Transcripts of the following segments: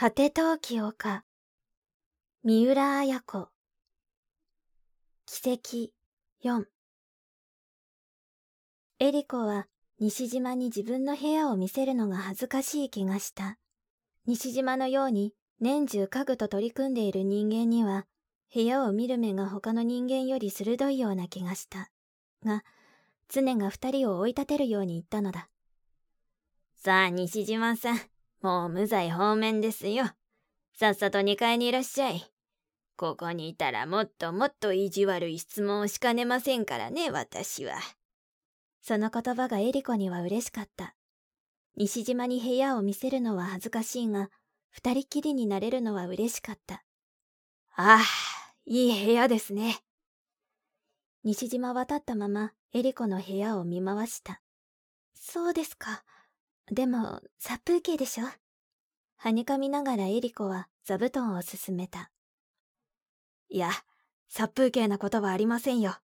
果て陶器丘三浦綾子奇跡4エリコは西島に自分の部屋を見せるのが恥ずかしい気がした。西島のように年中家具と取り組んでいる人間には部屋を見る目が他の人間より鋭いような気がした。が、常が二人を追い立てるように言ったのだ。さあ、西島さん、もう無罪方面ですよ。さっさと2階にいらっしゃい。ここにいたらもっともっと意地悪い質問をしかねませんからね、私は。その言葉がエリコには嬉しかった。西島に部屋を見せるのは恥ずかしいが、二人きりになれるのは嬉しかった。ああ、いい部屋ですね。西島は立ったままエリコの部屋を見回した。そうですか。でも、殺風景でしょ？はにかみながらエリコは座布団を勧めた。いや、殺風景なことはありませんよ。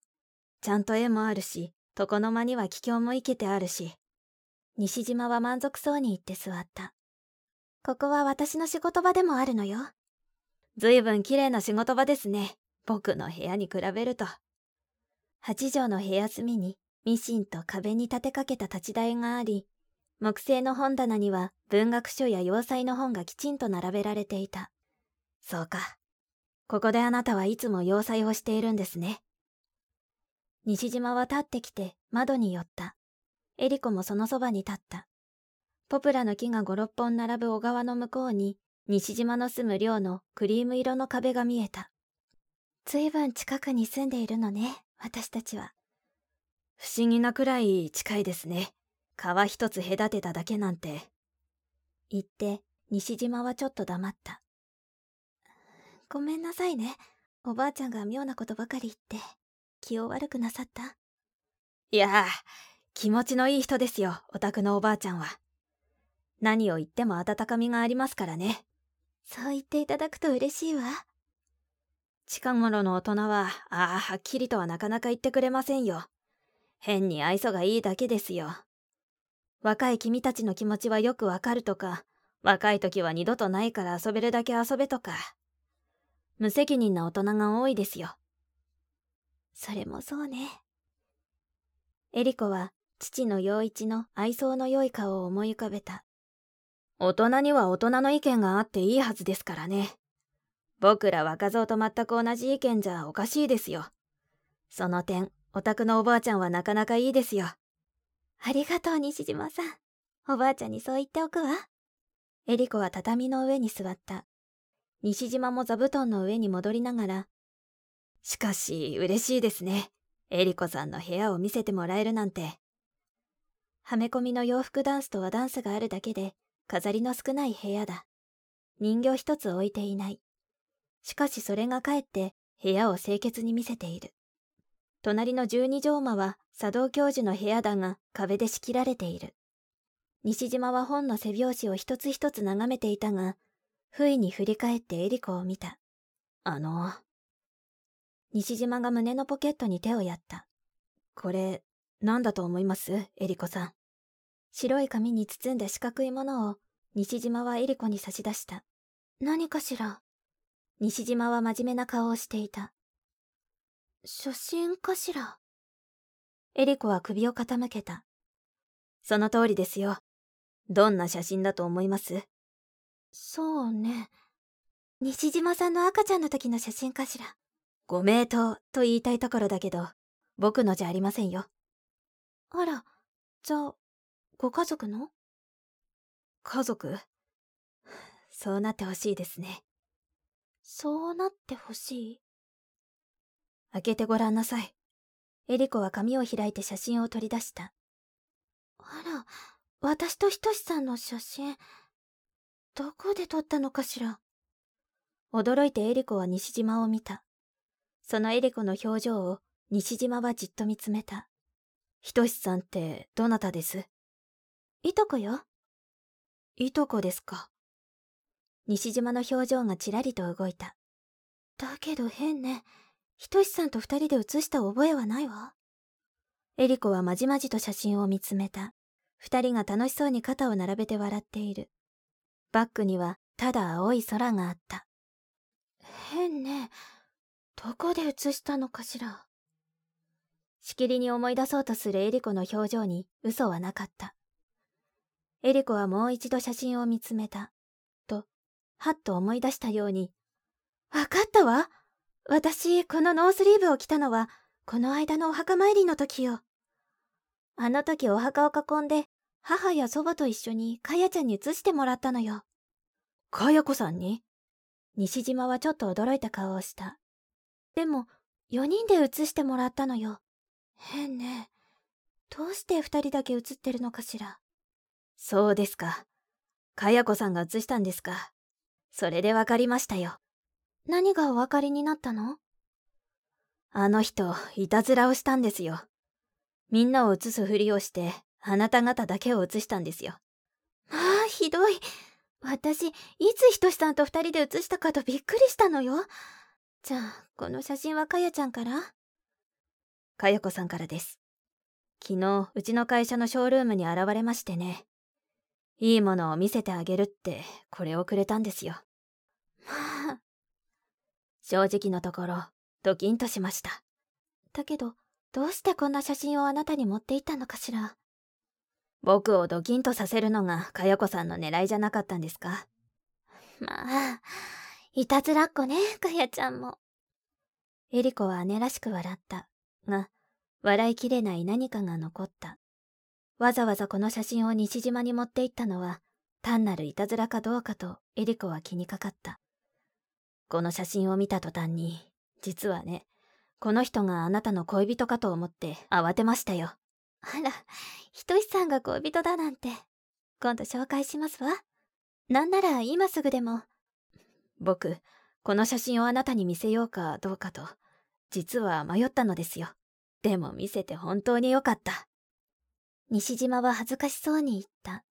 ちゃんと絵もあるし、床の間には気境も生けてあるし。西島は満足そうに言って座った。ここは私の仕事場でもあるのよ。ずいぶん綺麗な仕事場ですね。僕の部屋に比べると。八畳の部屋隅にミシンと壁に立てかけた立ち台があり、木製の本棚には文学書や要塞の本がきちんと並べられていた。そうか。ここであなたはいつも要塞をしているんですね。西島は立ってきて窓に寄った。エリコもそのそばに立った。ポプラの木が五六本並ぶ小川の向こうに、西島の住む寮のクリーム色の壁が見えた。ずいぶん近くに住んでいるのね、私たちは。不思議なくらい近いですね。川一つ隔てただけなんて。言って、西島はちょっと黙った。ごめんなさいね。おばあちゃんが妙なことばかり言って、気を悪くなさったいや気持ちのいい人ですよ、お宅のおばあちゃんは。何を言っても温かみがありますからね。そう言っていただくと嬉しいわ。近頃の大人は、ああ、はっきりとはなかなか言ってくれませんよ。変に愛想がいいだけですよ。若い君たちの気持ちはよくわかるとか、若い時は二度とないから遊べるだけ遊べとか。無責任な大人が多いですよ。それもそうね。エリコは父の陽一の愛想の良い顔を思い浮かべた。大人には大人の意見があっていいはずですからね。僕ら若造と全く同じ意見じゃおかしいですよ。その点、お宅のおばあちゃんはなかなかいいですよ。ありがとう、西島さん。おばあちゃんにそう言っておくわ。エリコは畳の上に座った。西島も座布団の上に戻りながら、しかし、嬉しいですね。エリコさんの部屋を見せてもらえるなんて。はめ込みの洋服ダンスとはダンスがあるだけで、飾りの少ない部屋だ。人形一つ置いていない。しかしそれがかえって部屋を清潔に見せている。隣の十二畳間は茶道教授の部屋だが壁で仕切られている。西島は本の背表紙を一つ一つ眺めていたが、不意に振り返ってエリコを見た。あの。西島が胸のポケットに手をやった。これ、何だと思います？エリコさん。白い紙に包んだ四角いものを西島はエリコに差し出した。何かしら？西島は真面目な顔をしていた。写真かしら？エリコは首を傾けた。その通りですよ。どんな写真だと思います？そうね。西島さんの赤ちゃんの時の写真かしら。ご名答と言いたいところだけど、僕のじゃありませんよ。あら、じゃあ、ご家族の？家族？そうなってほしいですね。そうなってほしい？開けてごらんなさい。エリコは紙を開いて写真を取り出した。あら、私とひとしさんの写真、どこで撮ったのかしら？驚いてエリコは西島を見た。そのエリコの表情を西島はじっと見つめた。ひとしさんってどなたです？いとこよ。いとこですか。西島の表情がちらりと動いた。だけど変ね。ひとしさんと二人で写した覚えはないわ。エリコはまじまじと写真を見つめた。二人が楽しそうに肩を並べて笑っている。バックにはただ青い空があった。変ね。どこで写したのかしら。しきりに思い出そうとするエリコの表情に嘘はなかった。エリコはもう一度写真を見つめた。と、はっと思い出したように。わかったわ私、このノースリーブを着たのは、この間のお墓参りの時よ。あの時お墓を囲んで、母や祖母と一緒にかやちゃんに移してもらったのよ。かやこさんに？西島はちょっと驚いた顔をした。でも、4人で移してもらったのよ。変ね。どうして2人だけ移ってるのかしら？そうですか。かやこさんが移したんですか。それでわかりましたよ。何がお分かりになったの？あの人、いたずらをしたんですよ。みんなを映すふりをして、あなた方だけを映したんですよ。まあ、ひどい。私、いつひとしさんと二人で写したかとびっくりしたのよ。じゃあ、この写真はかやちゃんから？かやこさんからです。昨日、うちの会社のショールームに現れましてね。いいものを見せてあげるって、これをくれたんですよ。まあ。正直のところ、ドキンとしました。だけど、どうしてこんな写真をあなたに持っていったのかしら？僕をドキンとさせるのがかやこさんの狙いじゃなかったんですか？まあ、いたずらっ子ね、かやちゃんも。エリコは姉らしく笑った。が、笑いきれない何かが残った。わざわざこの写真を西島に持って行ったのは、単なるいたずらかどうかとエリコは気にかかった。この写真を見た途端に、実はね、この人があなたの恋人かと思って慌てましたよ。あら、ひとしさんが恋人だなんて。今度紹介しますわ。なんなら今すぐでも。僕、この写真をあなたに見せようかどうかと、実は迷ったのですよ。でも見せて本当によかった。西島は恥ずかしそうに言った。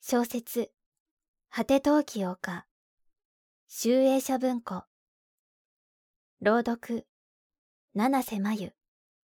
小説、果て陶器丘、集英社文庫。朗読、七瀬真由。